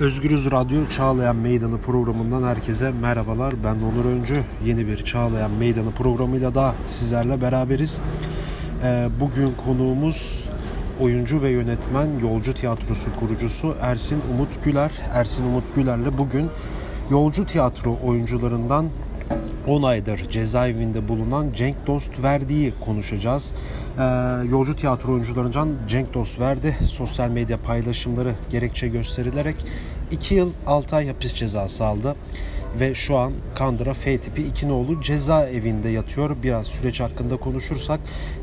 Özgürüz Radyo Çağlayan Meydanı programından herkese merhabalar. Ben Onur Öncü. Yeni bir Çağlayan Meydanı programıyla da sizlerle beraberiz. Ee, bugün konuğumuz oyuncu ve yönetmen Yolcu Tiyatrosu kurucusu Ersin Umut Güler. Ersin Umut Güler'le bugün Yolcu Tiyatro oyuncularından 10 aydır cezaevinde bulunan Cenk Dost Verdi'yi konuşacağız. Ee, yolcu tiyatro oyuncularından Cenk Dost Verdi sosyal medya paylaşımları gerekçe gösterilerek 2 yıl 6 ay hapis cezası aldı ve şu an Kandıra F tipi 2 nolu cezaevinde yatıyor. Biraz süreç hakkında konuşursak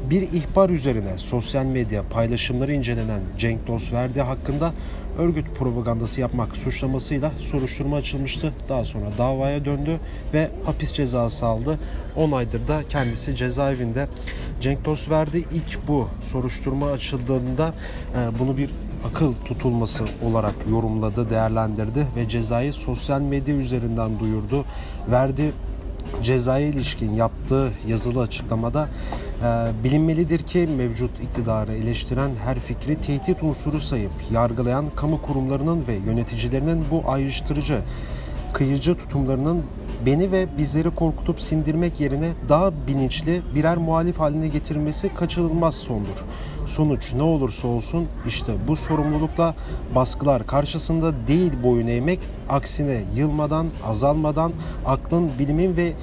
bir ihbar üzerine sosyal medya paylaşımları incelenen Cenk Dosverdi hakkında örgüt propagandası yapmak suçlamasıyla soruşturma açılmıştı. Daha sonra davaya döndü ve hapis cezası aldı. 10 aydır da kendisi cezaevinde. Cenk Dosverdi ilk bu soruşturma açıldığında e, bunu bir akıl tutulması olarak yorumladı, değerlendirdi ve cezayı sosyal medya üzerinden duyurdu. Verdi cezaya ilişkin yaptığı yazılı açıklamada bilinmelidir ki mevcut iktidarı eleştiren her fikri tehdit unsuru sayıp yargılayan kamu kurumlarının ve yöneticilerinin bu ayrıştırıcı kıyıcı tutumlarının beni ve bizleri korkutup sindirmek yerine daha bilinçli birer muhalif haline getirmesi kaçınılmaz sondur. Sonuç ne olursa olsun işte bu sorumlulukla baskılar karşısında değil boyun eğmek, aksine yılmadan, azalmadan aklın, bilimin ve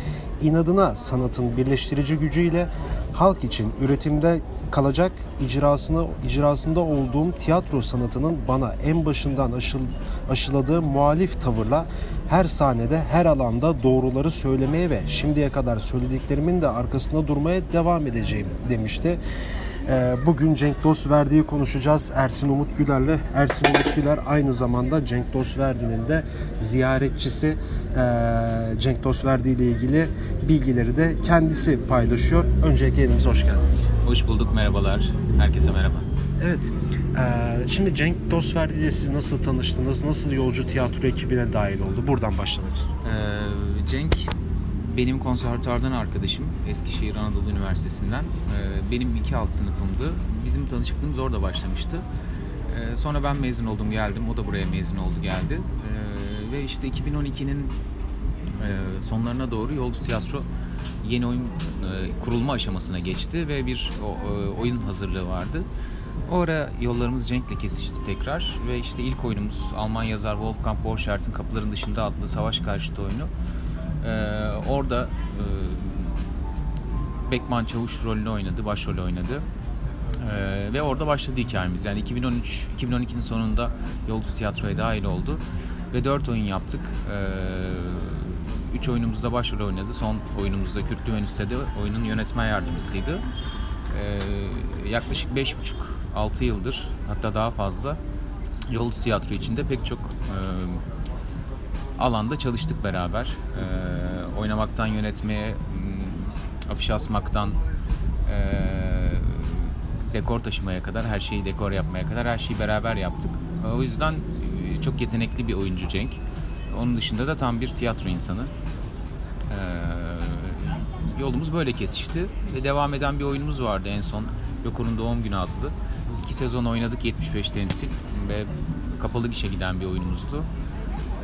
inadına sanatın birleştirici gücüyle halk için üretimde kalacak icrasını icrasında olduğum tiyatro sanatının bana en başından aşıl, aşıladığı muhalif tavırla her sahnede her alanda doğruları söylemeye ve şimdiye kadar söylediklerimin de arkasında durmaya devam edeceğim demişti. Ee, bugün Cenk Dost Verdi'yi konuşacağız Ersin Umut Güler'le. Ersin Umut Güler aynı zamanda Cenk Dost Verdi'nin de ziyaretçisi. Ee, Cenk Dost Verdi ile ilgili bilgileri de kendisi paylaşıyor. Öncelikle elimize hoş geldiniz. Hoş bulduk, merhabalar. Herkese merhaba. Evet, ee, şimdi Cenk Dosverdi ile siz nasıl tanıştınız? Nasıl yolcu tiyatro ekibine dahil oldu? Buradan başlamak istiyorum. Ee, Cenk benim konservatuardan arkadaşım Eskişehir Anadolu Üniversitesi'nden. Ee, benim iki alt sınıfımdı. Bizim tanışıklığımız orada başlamıştı. Ee, sonra ben mezun oldum geldim. O da buraya mezun oldu geldi. Ee, ve işte 2012'nin e, sonlarına doğru Yolcu Tiyatro yeni oyun e, kurulma aşamasına geçti ve bir e, oyun hazırlığı vardı. O ara yollarımız Cenk'le kesişti tekrar ve işte ilk oyunumuz Alman yazar Wolfgang Borchart'ın Kapıların Dışında adlı savaş karşıtı oyunu. Ee, orada e, Beckman Çavuş rolünü oynadı, başrolü oynadı. Ee, ve orada başladı hikayemiz. Yani 2013 2012'nin sonunda Yolcu Tiyatro'ya dahil oldu ve dört oyun yaptık. Ee, üç oyunumuzda başrol oynadı. Son oyunumuzda Kürtlü Venüs'te oyunun yönetmen yardımcısıydı. Ee, yaklaşık beş buçuk 6 yıldır hatta daha fazla Yolcu Tiyatro içinde pek çok e, alanda çalıştık beraber. E, oynamaktan yönetmeye, afiş asmaktan e, dekor taşımaya kadar, her şeyi dekor yapmaya kadar her şeyi beraber yaptık. O yüzden e, çok yetenekli bir oyuncu Cenk. Onun dışında da tam bir tiyatro insanı. E, yolumuz böyle kesişti ve devam eden bir oyunumuz vardı en son. Yokor'un Doğum Günü adlı. İki sezon oynadık 75 temsil ve kapalı gişe giden bir oyunumuzdu.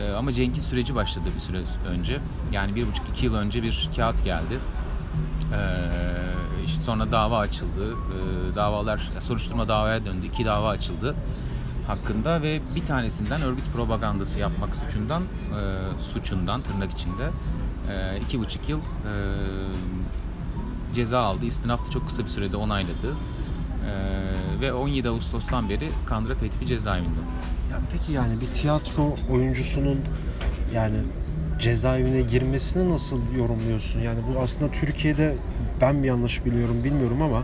Ee, ama Cenk'in süreci başladı bir süre önce. Yani bir buçuk iki yıl önce bir kağıt geldi. İşte sonra dava açıldı. Ee, davalar, soruşturma davaya döndü. İki dava açıldı hakkında ve bir tanesinden örgüt propagandası yapmak suçundan e, suçundan tırnak içinde e, iki buçuk yıl e, ceza aldı. İstinaf da çok kısa bir sürede onayladı. Ee, ve 17 Ağustos'tan beri Kandıra Fethiye cezaevinde. Ya peki yani bir tiyatro oyuncusunun yani cezaevine girmesini nasıl yorumluyorsun? Yani bu aslında Türkiye'de ben mi yanlış biliyorum bilmiyorum ama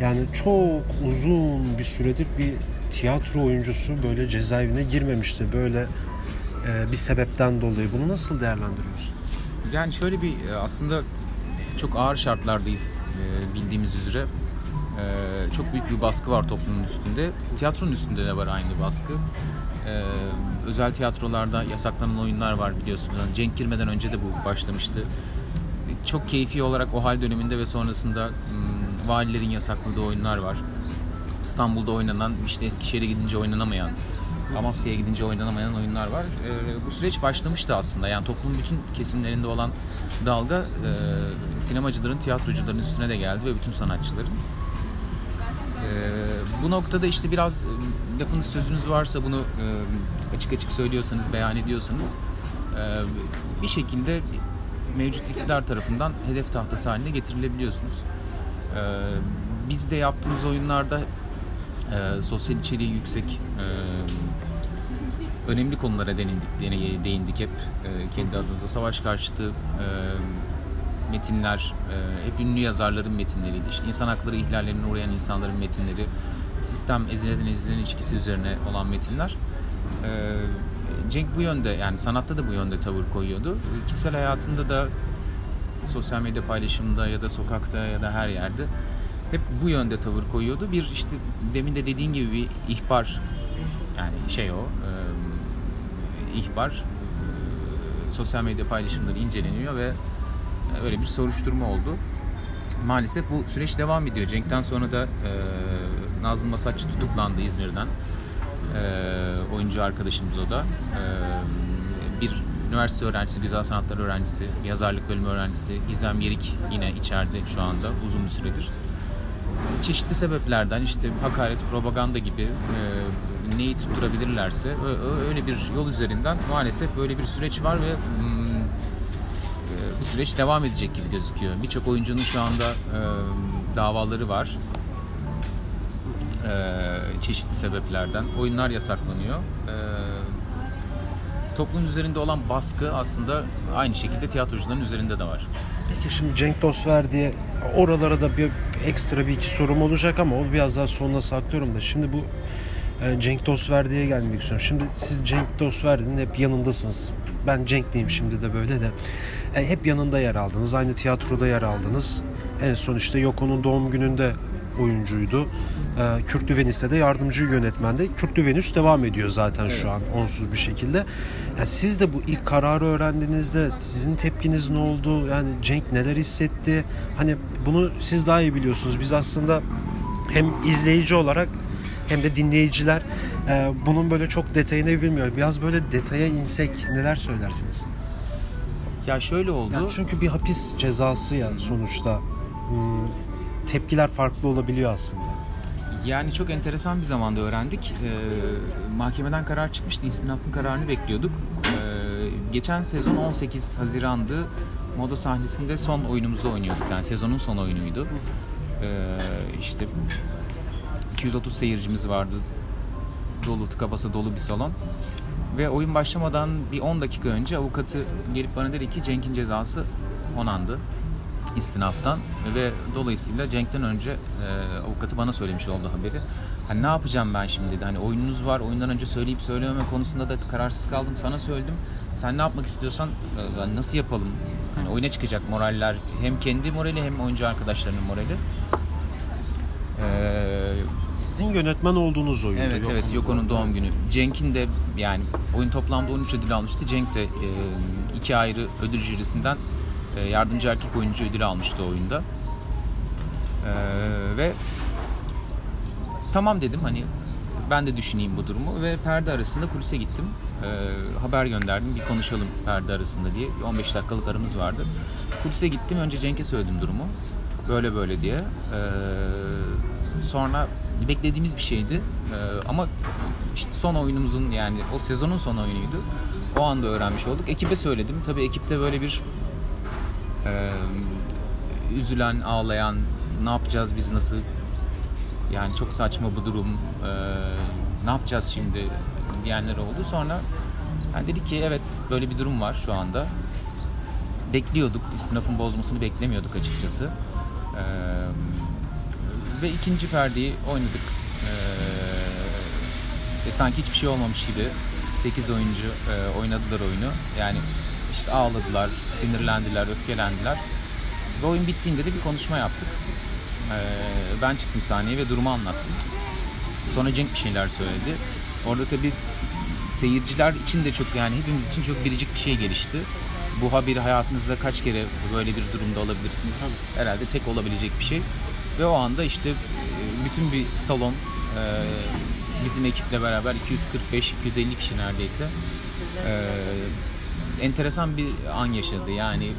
yani çok uzun bir süredir bir tiyatro oyuncusu böyle cezaevine girmemişti. Böyle e, bir sebepten dolayı. Bunu nasıl değerlendiriyorsun? Yani şöyle bir e, aslında çok ağır şartlardayız e, bildiğimiz üzere. Ee, çok büyük bir baskı var toplumun üstünde. Tiyatronun üstünde de var aynı baskı. Ee, özel tiyatrolarda yasaklanan oyunlar var biliyorsunuz. Yani Cenk girmeden önce de bu başlamıştı. Çok keyfi olarak o hal döneminde ve sonrasında hmm, valilerin yasakladığı oyunlar var. İstanbul'da oynanan, işte Eskişehir'e gidince oynanamayan Amasya'ya gidince oynanamayan oyunlar var. E, bu süreç başlamıştı aslında. Yani toplumun bütün kesimlerinde olan dalga e, sinemacıların, tiyatrocuların üstüne de geldi ve bütün sanatçıların. E, bu noktada işte biraz e, lafınız sözünüz varsa bunu e, açık açık söylüyorsanız, beyan ediyorsanız e, bir şekilde mevcut iktidar tarafından hedef tahtası haline getirilebiliyorsunuz. E, biz de yaptığımız oyunlarda sosyal içeriği yüksek önemli konulara değindik, değindik hep kendi adımıza. Savaş karşıtı metinler, e, hep ünlü yazarların metinleriydi. İşte insan hakları ihlallerine uğrayan insanların metinleri, sistem ezilen ezilen ilişkisi üzerine olan metinler. E, Cenk bu yönde yani sanatta da bu yönde tavır koyuyordu. Kişisel hayatında da sosyal medya paylaşımında ya da sokakta ya da her yerde hep bu yönde tavır koyuyordu. Bir işte demin de dediğin gibi bir ihbar yani şey o e, ihbar e, sosyal medya paylaşımları inceleniyor ve öyle bir soruşturma oldu. Maalesef bu süreç devam ediyor. Cenk'ten sonra da e, Nazlı Masatçı tutuklandı İzmir'den. E, oyuncu arkadaşımız o da. E, bir üniversite öğrencisi, güzel sanatlar öğrencisi, yazarlık bölümü öğrencisi Gizem Yerik yine içeride şu anda uzun bir süredir çeşitli sebeplerden işte hakaret, propaganda gibi e, neyi tutturabilirlerse öyle bir yol üzerinden maalesef böyle bir süreç var ve bu süreç devam edecek gibi gözüküyor. Birçok oyuncunun şu anda e, davaları var. E, çeşitli sebeplerden. Oyunlar yasaklanıyor. E, toplum üzerinde olan baskı aslında aynı şekilde tiyatrocuların üzerinde de var. Peki şimdi Cenk Dosver diye oralara da bir ekstra bir iki sorum olacak ama onu biraz daha sonuna saklıyorum da şimdi bu Cenk Dosver diye gelmek istiyorum. Şimdi siz Cenk Dosver'in hep yanındasınız. Ben Cenk diyeyim şimdi de böyle de. E, hep yanında yer aldınız. Aynı tiyatroda yer aldınız. En son işte Yoko'nun doğum gününde oyuncuydu. E, Kürtlü Venüs'te de yardımcı yönetmende. Kürtlü Venüs devam ediyor zaten evet. şu an onsuz bir şekilde. Yani siz de bu ilk kararı öğrendiğinizde sizin tepkiniz ne oldu? Yani Cenk neler hissetti? Hani bunu siz daha iyi biliyorsunuz. Biz aslında hem izleyici olarak hem de dinleyiciler e, bunun böyle çok detayını bilmiyor. Biraz böyle detaya insek neler söylersiniz? Ya şöyle oldu. Yani çünkü bir hapis cezası ya sonuçta. Hmm, tepkiler farklı olabiliyor aslında. Yani çok enteresan bir zamanda öğrendik. Ee, mahkemeden karar çıkmıştı. İstinafın kararını bekliyorduk. Ee, geçen sezon 18 Haziran'dı. Moda sahnesinde son oyunumuzda oynuyorduk. Yani sezonun son oyunuydu. Ee, işte 230 seyircimiz vardı. Dolu tıka dolu bir salon. Ve oyun başlamadan bir 10 dakika önce avukatı gelip bana dedi ki Cenk'in cezası onandı istinaftan ve dolayısıyla Cenk'ten önce e, avukatı bana söylemiş oldu haberi. Hani ne yapacağım ben şimdi dedi. Hani oyununuz var. Oyundan önce söyleyip söylememe konusunda da kararsız kaldım. Sana söyledim. Sen ne yapmak istiyorsan e, nasıl yapalım? Hani oyuna çıkacak moraller. Hem kendi morali hem oyuncu arkadaşlarının morali. Ee, Sizin yönetmen olduğunuz oyun. Evet Yoko'nun evet Yoko'nun doğum günü. Cenk'in de yani oyun toplamda 13 ödül almıştı. Cenk de e, iki ayrı ödül jürisinden e, yardımcı erkek oyuncu ödülü almıştı oyunda. E, ve tamam dedim hani ben de düşüneyim bu durumu ve perde arasında kulise gittim. E, haber gönderdim bir konuşalım perde arasında diye. 15 dakikalık aramız vardı. Kulise gittim önce Cenk'e söyledim durumu. Böyle böyle diye. E, sonra beklediğimiz bir şeydi. E, ama işte son oyunumuzun yani o sezonun son oyunuydu. O anda öğrenmiş olduk. Ekibe söyledim. Tabii ekipte böyle bir e, üzülen, ağlayan, ne yapacağız biz nasıl yani çok saçma bu durum e, ne yapacağız şimdi diyenler oldu. Sonra yani dedik ki evet böyle bir durum var şu anda. Bekliyorduk. istinafın bozmasını beklemiyorduk açıkçası. E, ve ikinci perdeyi oynadık. E, ve sanki hiçbir şey olmamış gibi 8 oyuncu e, oynadılar oyunu. Yani işte ağladılar, sinirlendiler, öfkelendiler. Ve oyun bittiğinde de bir konuşma yaptık. Ee, ben çıktım sahneye ve durumu anlattım. Sonra Cenk bir şeyler söyledi. Orada tabii seyirciler için de çok yani hepimiz için çok biricik bir şey gelişti. Bu haberi hayatınızda kaç kere böyle bir durumda olabilirsiniz? Tabii. Herhalde tek olabilecek bir şey. Ve o anda işte e, bütün bir salon e, bizim ekiple beraber 245-250 kişi neredeyse e, enteresan bir an yaşadı. Yani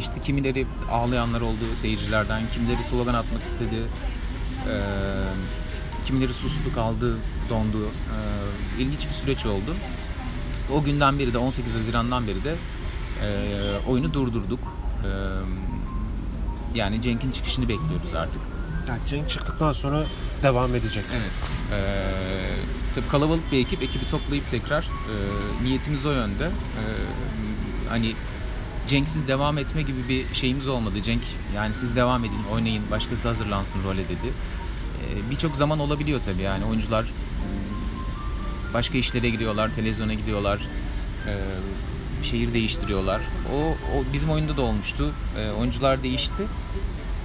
işte kimileri ağlayanlar oldu seyircilerden, kimileri slogan atmak istedi, kimileri sustu kaldı, dondu. İlginç bir süreç oldu. O günden beri de 18 Haziran'dan beri de oyunu durdurduk. E, yani Cenk'in çıkışını bekliyoruz artık. Yani Cenk çıktıktan sonra devam edecek. Evet. Ee, tabii kalabalık bir ekip. Ekibi toplayıp tekrar e, niyetimiz o yönde. E, hani Cenksiz devam etme gibi bir şeyimiz olmadı. Cenk yani siz devam edin, oynayın, başkası hazırlansın role dedi. E, Birçok zaman olabiliyor tabii yani oyuncular başka işlere gidiyorlar, televizyona gidiyorlar, e, şehir değiştiriyorlar. O, o bizim oyunda da olmuştu. E, oyuncular değişti.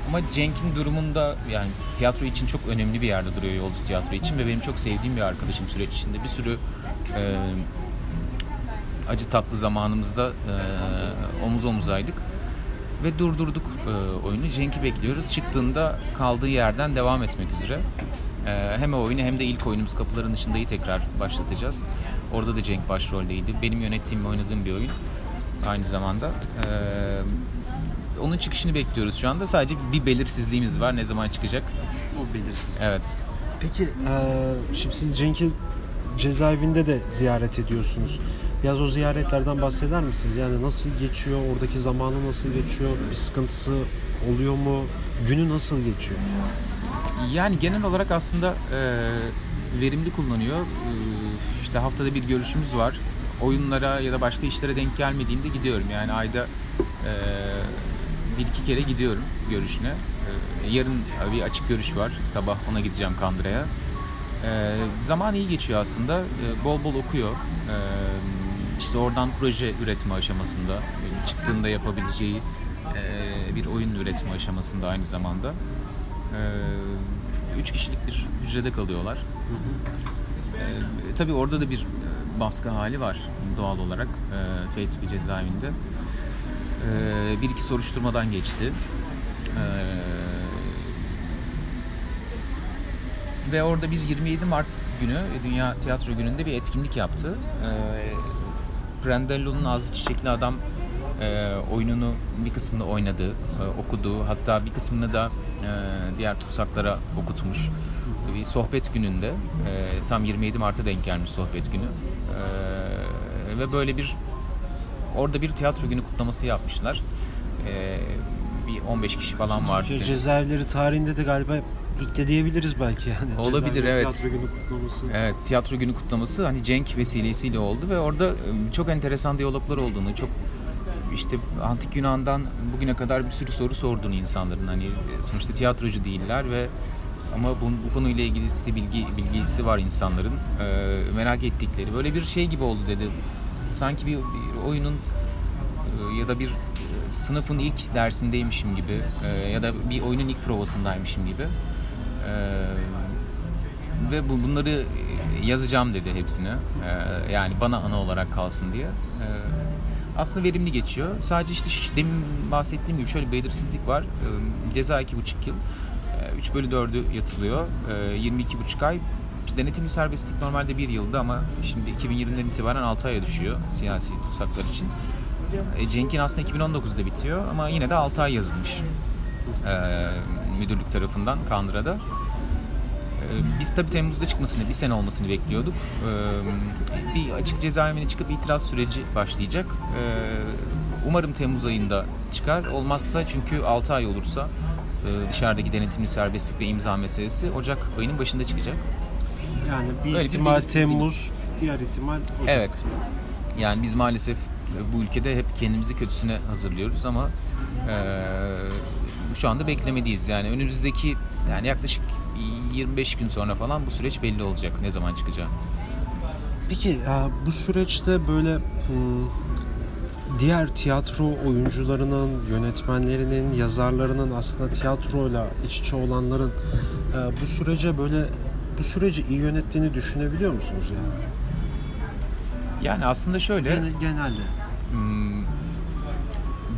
Ama Cenk'in durumunda yani tiyatro için çok önemli bir yerde duruyor Yolcu Tiyatro için ve benim çok sevdiğim bir arkadaşım süreç içinde. Bir sürü e, acı tatlı zamanımızda e, omuz omuzaydık ve durdurduk e, oyunu. Cenk'i bekliyoruz. Çıktığında kaldığı yerden devam etmek üzere. E, hem o oyunu hem de ilk oyunumuz Kapıların Dışında'yı tekrar başlatacağız. Orada da Cenk başroldeydi. Benim yönettiğim ve oynadığım bir oyun aynı zamanda. E, onun çıkışını bekliyoruz şu anda. Sadece bir belirsizliğimiz var. Ne zaman çıkacak? O belirsiz. Evet. Peki e, şimdi siz Cenk'i cezaevinde de ziyaret ediyorsunuz. Biraz o ziyaretlerden bahseder misiniz? Yani nasıl geçiyor? Oradaki zamanı nasıl geçiyor? Bir sıkıntısı oluyor mu? Günü nasıl geçiyor? Yani genel olarak aslında e, verimli kullanıyor. E, işte haftada bir görüşümüz var. Oyunlara ya da başka işlere denk gelmediğinde gidiyorum. Yani ayda e, bir iki kere gidiyorum görüşüne. E, yarın bir açık görüş var. Sabah ona gideceğim Kandıra'ya. E, zaman iyi geçiyor aslında. E, bol bol okuyor. E, işte oradan proje üretme aşamasında. e, çıktığında yapabileceği e, bir oyun üretme aşamasında aynı zamanda. E, üç kişilik bir hücrede kalıyorlar. E, tabii orada da bir e, baskı hali var doğal olarak e, Feytibi cezaevinde. E, bir iki soruşturmadan geçti. E, ve orada bir 27 Mart günü Dünya Tiyatro Günü'nde bir etkinlik yaptı. E, Prandello'nun Ağzı Çiçekli Adam e, oyununu bir kısmını oynadı, e, okudu. Hatta bir kısmını da e, diğer tutsaklara okutmuş. Bir sohbet gününde, e, tam 27 Mart'a denk gelmiş sohbet günü. E, ve böyle bir, orada bir tiyatro günü kutlaması yapmışlar. E, bir 15 kişi falan vardı. Türkiye cezaevleri tarihinde de galiba ilk de diyebiliriz belki yani. Olabilir, Cezaevleri evet. Tiyatro günü kutlaması. Evet, tiyatro günü kutlaması hani Cenk vesilesiyle oldu ve orada e, çok enteresan diyaloglar olduğunu, çok işte antik Yunan'dan bugüne kadar bir sürü soru sorduğunu insanların hani e, sonuçta tiyatrocu değiller ve ama bu, bu konuyla ilgisi bilgi bilgisi var insanların Ee, merak ettikleri böyle bir şey gibi oldu dedi. Sanki bir, bir oyunun e, ya da bir e, sınıfın ilk dersindeymişim gibi e, ya da bir oyunun ilk provasındaymışım gibi. Ee, ve bu bunları e, yazacağım dedi hepsini. Ee, yani bana ana olarak kalsın diye. Ee, aslında verimli geçiyor. Sadece işte demin bahsettiğim gibi şöyle bir belirsizlik var. Ee, ceza 2,5 yıl. Ee, 3 bölü 4'ü yatılıyor. Ee, 22,5 ay. Denetimli serbestlik normalde 1 yıldı ama şimdi 2020'den itibaren 6 aya düşüyor siyasi tutsaklar için. E, Cenk'in aslında 2019'da bitiyor ama yine de 6 ay yazılmış. Ee, müdürlük tarafından Kandıra'da. Ee, Biz tabii Temmuz'da çıkmasını, bir sene olmasını bekliyorduk. Ee, Bir açık cezaevine çıkıp itiraz süreci başlayacak. Ee, Umarım Temmuz ayında çıkar. Olmazsa çünkü 6 ay olursa dışarıdaki denetimli serbestlik ve imza meselesi Ocak ayının başında çıkacak. Yani bir Öyle bir ihtimal belirsizliğimiz. Temmuz, diğer ihtimal Ocak. Evet. Yani biz maalesef bu ülkede hep kendimizi kötüsüne hazırlıyoruz ama e, şu anda beklemedeyiz. Yani önümüzdeki yani yaklaşık 25 gün sonra falan bu süreç belli olacak ne zaman çıkacağı. Peki ya bu süreçte böyle hmm, diğer tiyatro oyuncularının, yönetmenlerinin, yazarlarının aslında tiyatroyla iç içe olanların e, bu sürece böyle bu süreci iyi yönettiğini düşünebiliyor musunuz yani? Yani aslında şöyle Gene- genelde. hmm,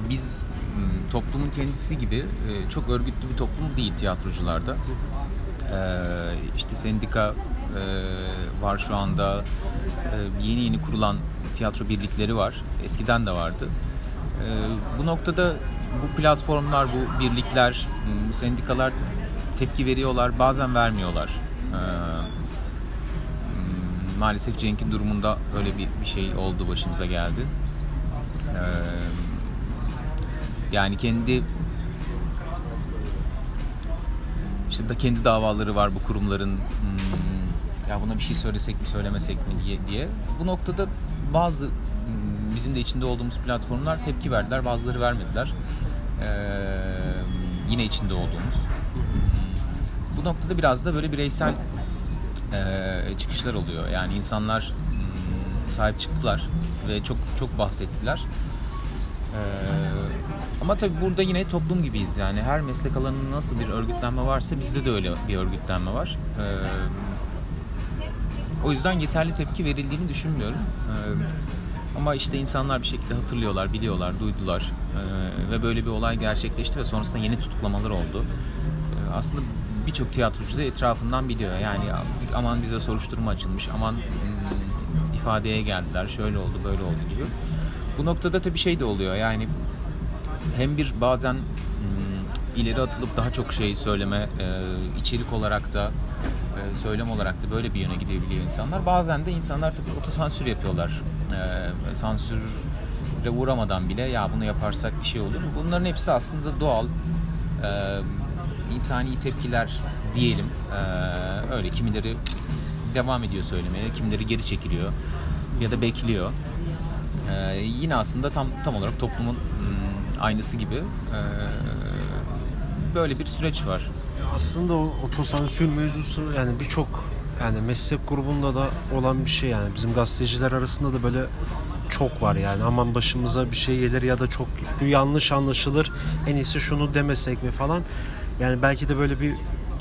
biz hmm, toplumun kendisi gibi e, çok örgütlü bir toplum değil tiyatrocularda. Ee, işte sendika e, var şu anda. E, yeni yeni kurulan tiyatro birlikleri var. Eskiden de vardı. E, bu noktada bu platformlar, bu birlikler, bu sendikalar tepki veriyorlar, bazen vermiyorlar. E, maalesef Cenk'in durumunda öyle bir, bir şey oldu, başımıza geldi. E, yani kendi işte da kendi davaları var bu kurumların hmm, ya buna bir şey söylesek mi söylemesek mi diye diye. Bu noktada bazı bizim de içinde olduğumuz platformlar tepki verdiler, bazıları vermediler. Ee, yine içinde olduğumuz. Bu noktada biraz da böyle bireysel e, çıkışlar oluyor. Yani insanlar sahip çıktılar ve çok çok bahsettiler. Ee, ama tabii burada yine toplum gibiyiz yani her meslek alanında nasıl bir örgütlenme varsa bizde de öyle bir örgütlenme var. Ee, o yüzden yeterli tepki verildiğini düşünmüyorum. Ee, ama işte insanlar bir şekilde hatırlıyorlar, biliyorlar, duydular ee, ve böyle bir olay gerçekleşti ve sonrasında yeni tutuklamalar oldu. Ee, aslında birçok tiyatrocu da etrafından biliyor. Yani aman bize soruşturma açılmış, aman hmm, ifadeye geldiler, şöyle oldu, böyle oldu gibi. Bu noktada tabii şey de oluyor yani hem bir bazen hmm, ileri atılıp daha çok şey söyleme, e, içerik olarak da e, söylem olarak da böyle bir yöne gidebiliyor insanlar. Bazen de insanlar tabii otosansür yapıyorlar. E, sansüre uğramadan bile ya bunu yaparsak bir şey olur. Bunların hepsi aslında doğal insani tepkiler diyelim. Öyle kimileri devam ediyor söylemeye, kimileri geri çekiliyor ya da bekliyor. Yine aslında tam tam olarak toplumun aynısı gibi e, böyle bir süreç var. Aslında o otosansür mevzusu yani birçok yani meslek grubunda da olan bir şey yani. Bizim gazeteciler arasında da böyle çok var yani. Aman başımıza bir şey gelir ya da çok yanlış anlaşılır en iyisi şunu demesek mi falan. Yani belki de böyle bir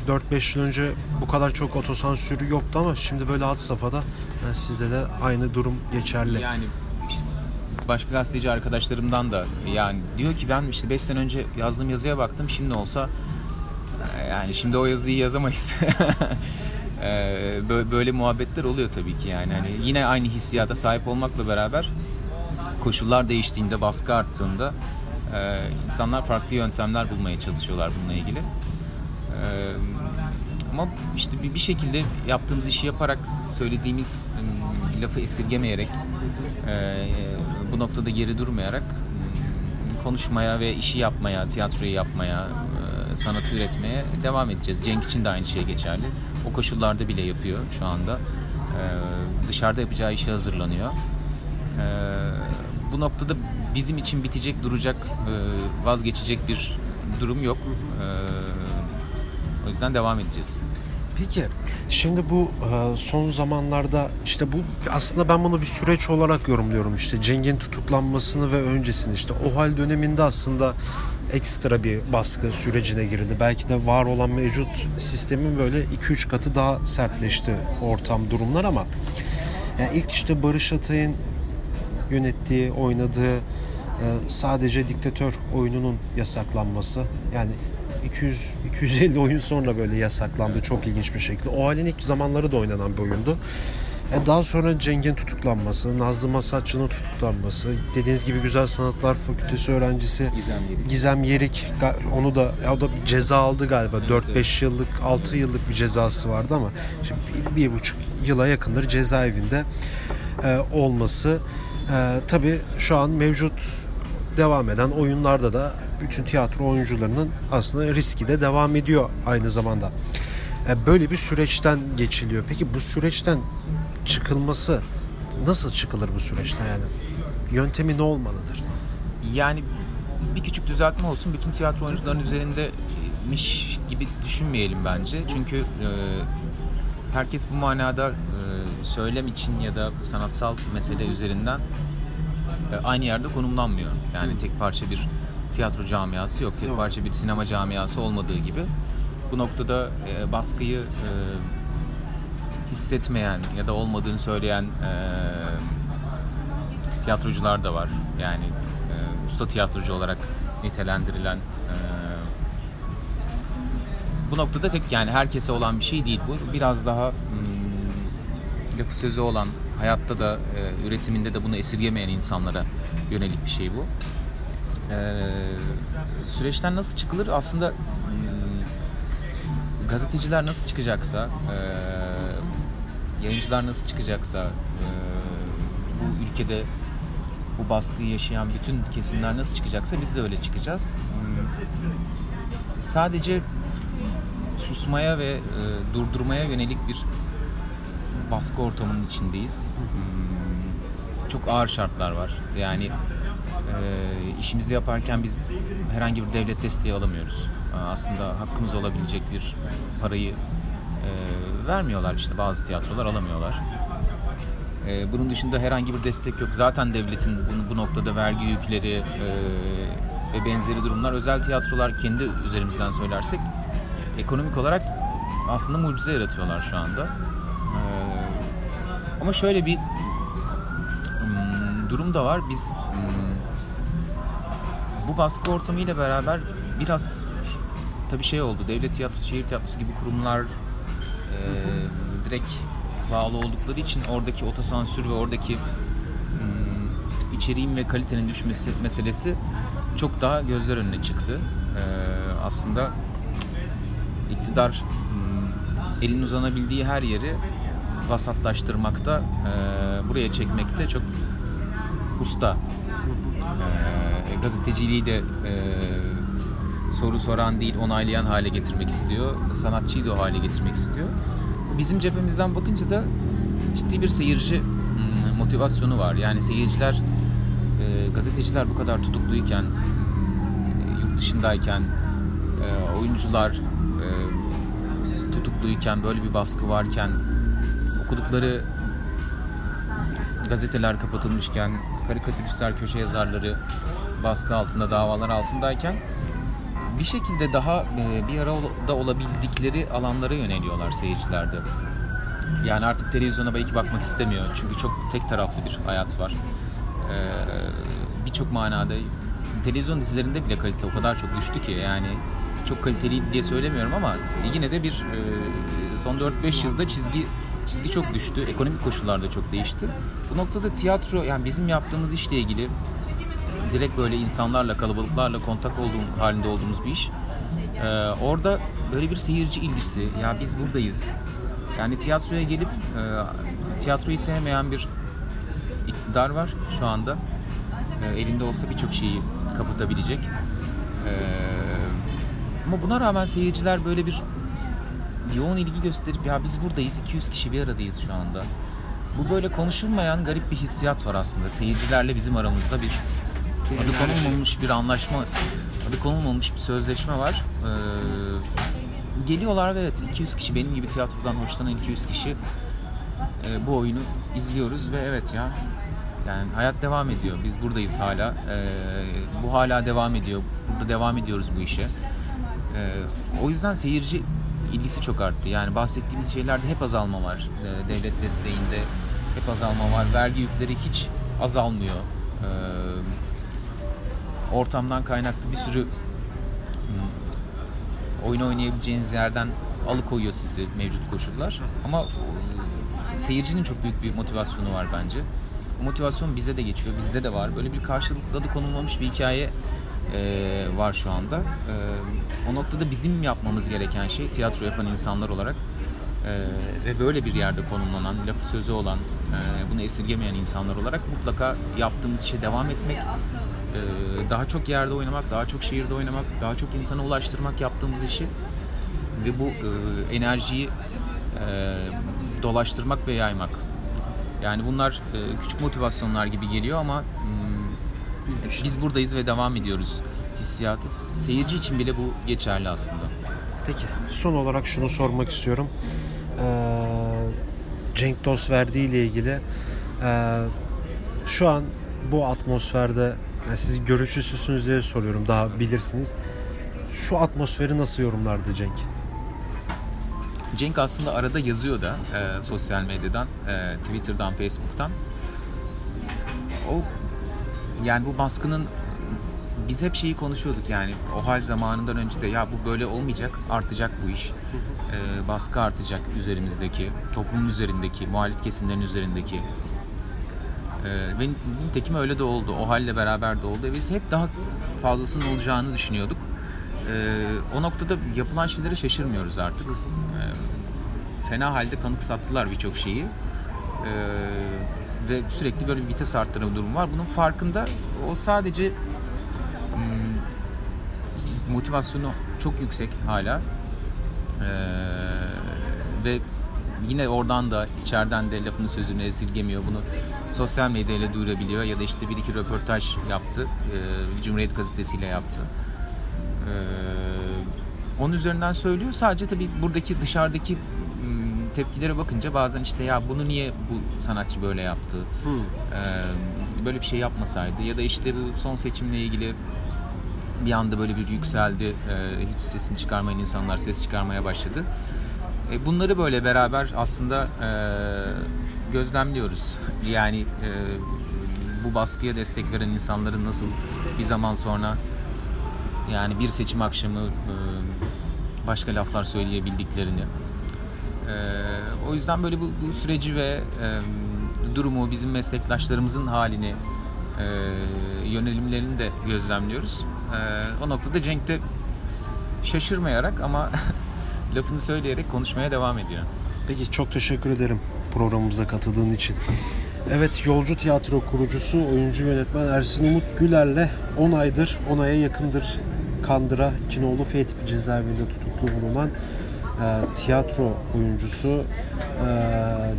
4-5 yıl önce bu kadar çok otosansürü yoktu ama şimdi böyle had safhada yani sizde de aynı durum geçerli. Yani başka gazeteci arkadaşlarımdan da yani diyor ki ben işte 5 sene önce yazdığım yazıya baktım şimdi olsa yani şimdi o yazıyı yazamayız. böyle muhabbetler oluyor tabii ki yani. Hani yine aynı hissiyata sahip olmakla beraber koşullar değiştiğinde, baskı arttığında insanlar farklı yöntemler bulmaya çalışıyorlar bununla ilgili. Ama işte bir şekilde yaptığımız işi yaparak söylediğimiz lafı esirgemeyerek bu noktada geri durmayarak hmm, konuşmaya ve işi yapmaya, tiyatroyu yapmaya, e, sanatı üretmeye devam edeceğiz. Cenk için de aynı şey geçerli. O koşullarda bile yapıyor şu anda. E, dışarıda yapacağı işe hazırlanıyor. E, bu noktada bizim için bitecek, duracak, vazgeçecek bir durum yok. O yüzden devam edeceğiz. Peki şimdi bu e, son zamanlarda işte bu aslında ben bunu bir süreç olarak yorumluyorum işte Ceng'in tutuklanmasını ve öncesini işte o hal döneminde aslında ekstra bir baskı sürecine girildi. Belki de var olan mevcut sistemin böyle 2-3 katı daha sertleşti ortam durumlar ama yani ilk işte Barış Atay'ın yönettiği, oynadığı e, sadece diktatör oyununun yasaklanması yani 200 250 oyun sonra böyle yasaklandı çok ilginç bir şekilde. O halin ilk zamanları da oynanan bir oyundu. E daha sonra Cenk'in tutuklanması, Nazlı Masatçı'nın tutuklanması, dediğiniz gibi Güzel Sanatlar Fakültesi öğrencisi Gizem Yerik, Gizem Yerik onu da ya o da ceza aldı galiba. Evet, 4-5 evet. yıllık, 6 yıllık bir cezası vardı ama şimdi bir, bir buçuk yıla yakındır cezaevinde e, olması. E, tabii şu an mevcut devam eden oyunlarda da bütün tiyatro oyuncularının aslında riski de devam ediyor aynı zamanda. E, böyle bir süreçten geçiliyor. Peki bu süreçten çıkılması nasıl çıkılır bu süreçten yani? Yöntemi ne olmalıdır? Yani bir küçük düzeltme olsun. Bütün tiyatro oyuncularının üzerindemiş gibi düşünmeyelim bence. Çünkü e, herkes bu manada e, söylem için ya da sanatsal mesele üzerinden e, aynı yerde konumlanmıyor. Yani tek parça bir tiyatro camiası yok. Tek parça bir sinema camiası olmadığı gibi bu noktada e, baskıyı e, hissetmeyen ya da olmadığını söyleyen e, tiyatrocular da var. Yani e, usta tiyatrocu olarak nitelendirilen e, bu noktada tek yani herkese olan bir şey değil bu. Biraz daha hmm, lafı sözü olan, hayatta da e, üretiminde de bunu esirgemeyen insanlara yönelik bir şey bu. E, süreçten nasıl çıkılır? Aslında hmm, gazeteciler nasıl çıkacaksa, e, yayıncılar nasıl çıkacaksa, e, bu ülkede bu baskıyı yaşayan bütün kesimler nasıl çıkacaksa biz de öyle çıkacağız. Hmm, sadece susmaya ve e, durdurmaya yönelik bir baskı ortamının içindeyiz. Hmm, çok ağır şartlar var. Yani e, işimizi yaparken biz herhangi bir devlet desteği alamıyoruz. Aslında hakkımız olabilecek bir parayı e, vermiyorlar işte bazı tiyatrolar alamıyorlar. E, bunun dışında herhangi bir destek yok. Zaten devletin bu, bu noktada vergi yükleri e, ve benzeri durumlar özel tiyatrolar kendi üzerimizden söylersek ekonomik olarak aslında mucize yaratıyorlar şu anda. Ee, ama şöyle bir um, durum da var. Biz um, bu baskı ortamıyla beraber biraz tabii şey oldu. Devlet tiyatrosu, şehir tiyatrosu gibi kurumlar e, direkt bağlı oldukları için oradaki otosansür ve oradaki um, içeriğin ve kalitenin düşmesi meselesi çok daha gözler önüne çıktı. Ee, aslında iktidar hmm, elin uzanabildiği her yeri vasatlaştırmakta, e, buraya çekmekte çok usta. E, gazeteciliği de e, soru soran değil, onaylayan hale getirmek istiyor. Sanatçıyı da o hale getirmek istiyor. Bizim cephemizden bakınca da ciddi bir seyirci hmm, motivasyonu var. Yani seyirciler, gazeteciler bu kadar tutukluyken, yurt dışındayken, oyuncular tutukluyken, böyle bir baskı varken, okudukları gazeteler kapatılmışken, karikatüristler, köşe yazarları baskı altında, davalar altındayken bir şekilde daha e, bir arada olabildikleri alanlara yöneliyorlar seyircilerde. Yani artık televizyona belki bakmak istemiyor. Çünkü çok tek taraflı bir hayat var. Ee, Birçok manada televizyon dizilerinde bile kalite o kadar çok düştü ki yani çok kaliteli diye söylemiyorum ama yine de bir e, son 4-5 yılda çizgi çizgi çok düştü. Ekonomik koşullar da çok değişti. Bu noktada tiyatro yani bizim yaptığımız işle ilgili direkt böyle insanlarla kalabalıklarla kontak olduğum halinde olduğumuz bir iş. Ee, orada böyle bir seyirci ilgisi ya biz buradayız. Yani tiyatroya gelip e, tiyatroyu sevmeyen bir iktidar var şu anda. E, elinde olsa birçok şeyi kapatabilecek. Eee ama buna rağmen seyirciler böyle bir yoğun ilgi gösterip ya biz buradayız 200 kişi bir aradayız şu anda. Bu böyle konuşulmayan garip bir hissiyat var aslında. Seyircilerle bizim aramızda bir adı konulmamış bir anlaşma, adı konulmamış bir sözleşme var. Ee, geliyorlar ve evet 200 kişi benim gibi tiyatrodan hoşlanan 200 kişi e, bu oyunu izliyoruz ve evet ya yani hayat devam ediyor. Biz buradayız hala. Ee, bu hala devam ediyor. Burada devam ediyoruz bu işe. Ee, o yüzden seyirci ilgisi çok arttı. Yani bahsettiğimiz şeylerde hep azalma var. Ee, devlet desteğinde hep azalma var. Vergi yükleri hiç azalmıyor. Ee, ortamdan kaynaklı bir sürü hmm, oyun oynayabileceğiniz yerden alıkoyuyor sizi mevcut koşullar. Ama e, seyircinin çok büyük bir motivasyonu var bence. Bu motivasyon bize de geçiyor, bizde de var. Böyle bir karşılıklı da konulmamış bir hikaye e, var şu anda. E, o noktada bizim yapmamız gereken şey tiyatro yapan insanlar olarak e, ve böyle bir yerde konumlanan, lafı sözü olan, e, bunu esirgemeyen insanlar olarak mutlaka yaptığımız işe devam etmek, daha çok yerde oynamak, daha çok şehirde oynamak, daha çok insana ulaştırmak yaptığımız işi ve bu e, enerjiyi e, dolaştırmak ve yaymak. Yani bunlar e, küçük motivasyonlar gibi geliyor ama biz buradayız ve devam ediyoruz hissiyatı. Seyirci için bile bu geçerli aslında. Peki son olarak şunu sormak istiyorum. Ee, Cenk Dosverdi ile ilgili e, şu an bu atmosferde yani siz görüşüsüsünüz diye soruyorum daha bilirsiniz. Şu atmosferi nasıl yorumlardı Cenk? Cenk aslında arada yazıyor da e, sosyal medyadan, e, Twitter'dan, Facebook'tan. O yani bu baskının biz hep şeyi konuşuyorduk yani o hal zamanından önce de ya bu böyle olmayacak artacak bu iş. Ee, baskı artacak üzerimizdeki, toplumun üzerindeki, muhalif kesimlerin üzerindeki. Ee, ve nitekim öyle de oldu. O halle beraber de oldu. Biz hep daha fazlasının olacağını düşünüyorduk. Ee, o noktada yapılan şeylere şaşırmıyoruz artık. Ee, fena halde kanık sattılar birçok şeyi. Ve sürekli böyle bir vites arttırma durum var. Bunun farkında o sadece hmm, motivasyonu çok yüksek hala. Ve yine oradan da içeriden de lafını sözünü esirgemiyor. Bunu sosyal medyayla duyurabiliyor ya da işte bir iki röportaj yaptı. Ee, Cumhuriyet Gazetesi'yle yaptı. Ee, onun üzerinden söylüyor. Sadece tabii buradaki dışarıdaki hmm, tepkilere bakınca bazen işte ya bunu niye bu sanatçı böyle yaptı? Ee, böyle bir şey yapmasaydı ya da işte bu son seçimle ilgili bir anda böyle bir yükseldi. Ee, hiç sesini çıkarmayan insanlar ses çıkarmaya başladı. E, bunları böyle beraber aslında e, gözlemliyoruz. Yani e, bu baskıya destek veren insanların nasıl bir zaman sonra yani bir seçim akşamı e, başka laflar söyleyebildiklerini. E, o yüzden böyle bu, bu süreci ve e, durumu, bizim meslektaşlarımızın halini, e, yönelimlerini de gözlemliyoruz. E, o noktada Cenk de şaşırmayarak ama lafını söyleyerek konuşmaya devam ediyor. Peki çok teşekkür ederim programımıza katıldığın için. Evet Yolcu Tiyatro kurucusu, oyuncu yönetmen Ersin Umut Güler'le 10 aydır, 10 aya yakındır Kandıra İkinoğlu F tipi cezaevinde tutuklu bulunan e, tiyatro oyuncusu e,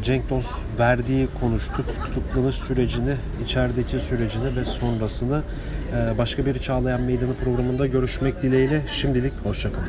Cenk Dost verdiği konuştuk. Tutuklanış sürecini, içerideki sürecini ve sonrasını e, başka bir Çağlayan Meydanı programında görüşmek dileğiyle şimdilik hoşçakalın.